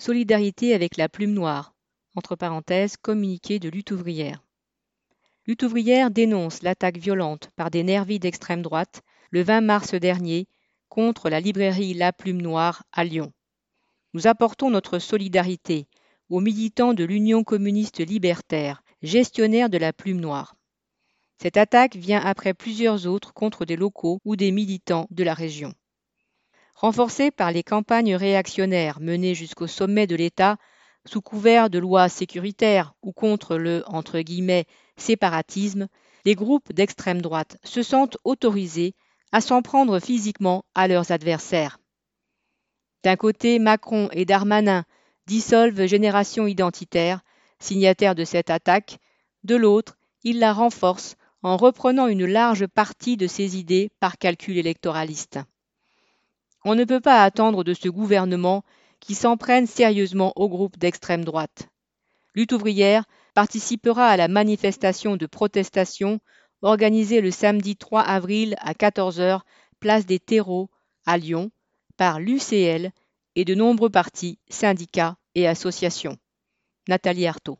Solidarité avec la plume noire, entre parenthèses, communiqué de lutte ouvrière. Lutte ouvrière dénonce l'attaque violente par des nervis d'extrême droite le 20 mars dernier contre la librairie La Plume Noire à Lyon. Nous apportons notre solidarité aux militants de l'Union communiste libertaire, gestionnaire de la Plume Noire. Cette attaque vient après plusieurs autres contre des locaux ou des militants de la région. Renforcée par les campagnes réactionnaires menées jusqu'au sommet de l'État sous couvert de lois sécuritaires ou contre le entre guillemets séparatisme, les groupes d'extrême droite se sentent autorisés à s'en prendre physiquement à leurs adversaires. D'un côté, Macron et Darmanin dissolvent Génération identitaire, signataire de cette attaque, de l'autre, ils la renforcent en reprenant une large partie de ses idées par calcul électoraliste. On ne peut pas attendre de ce gouvernement qui s'en prenne sérieusement au groupe d'extrême droite. Lutte ouvrière participera à la manifestation de protestation organisée le samedi 3 avril à 14h, place des terreaux, à Lyon, par l'UCL et de nombreux partis, syndicats et associations. Nathalie Artaud.